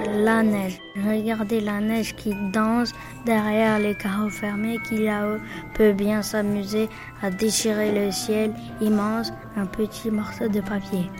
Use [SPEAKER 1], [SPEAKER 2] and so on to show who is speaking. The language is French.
[SPEAKER 1] la neige. Regardez la neige qui danse derrière les carreaux fermés, qui là-haut peut bien s'amuser à déchirer le ciel immense, un petit morceau de papier.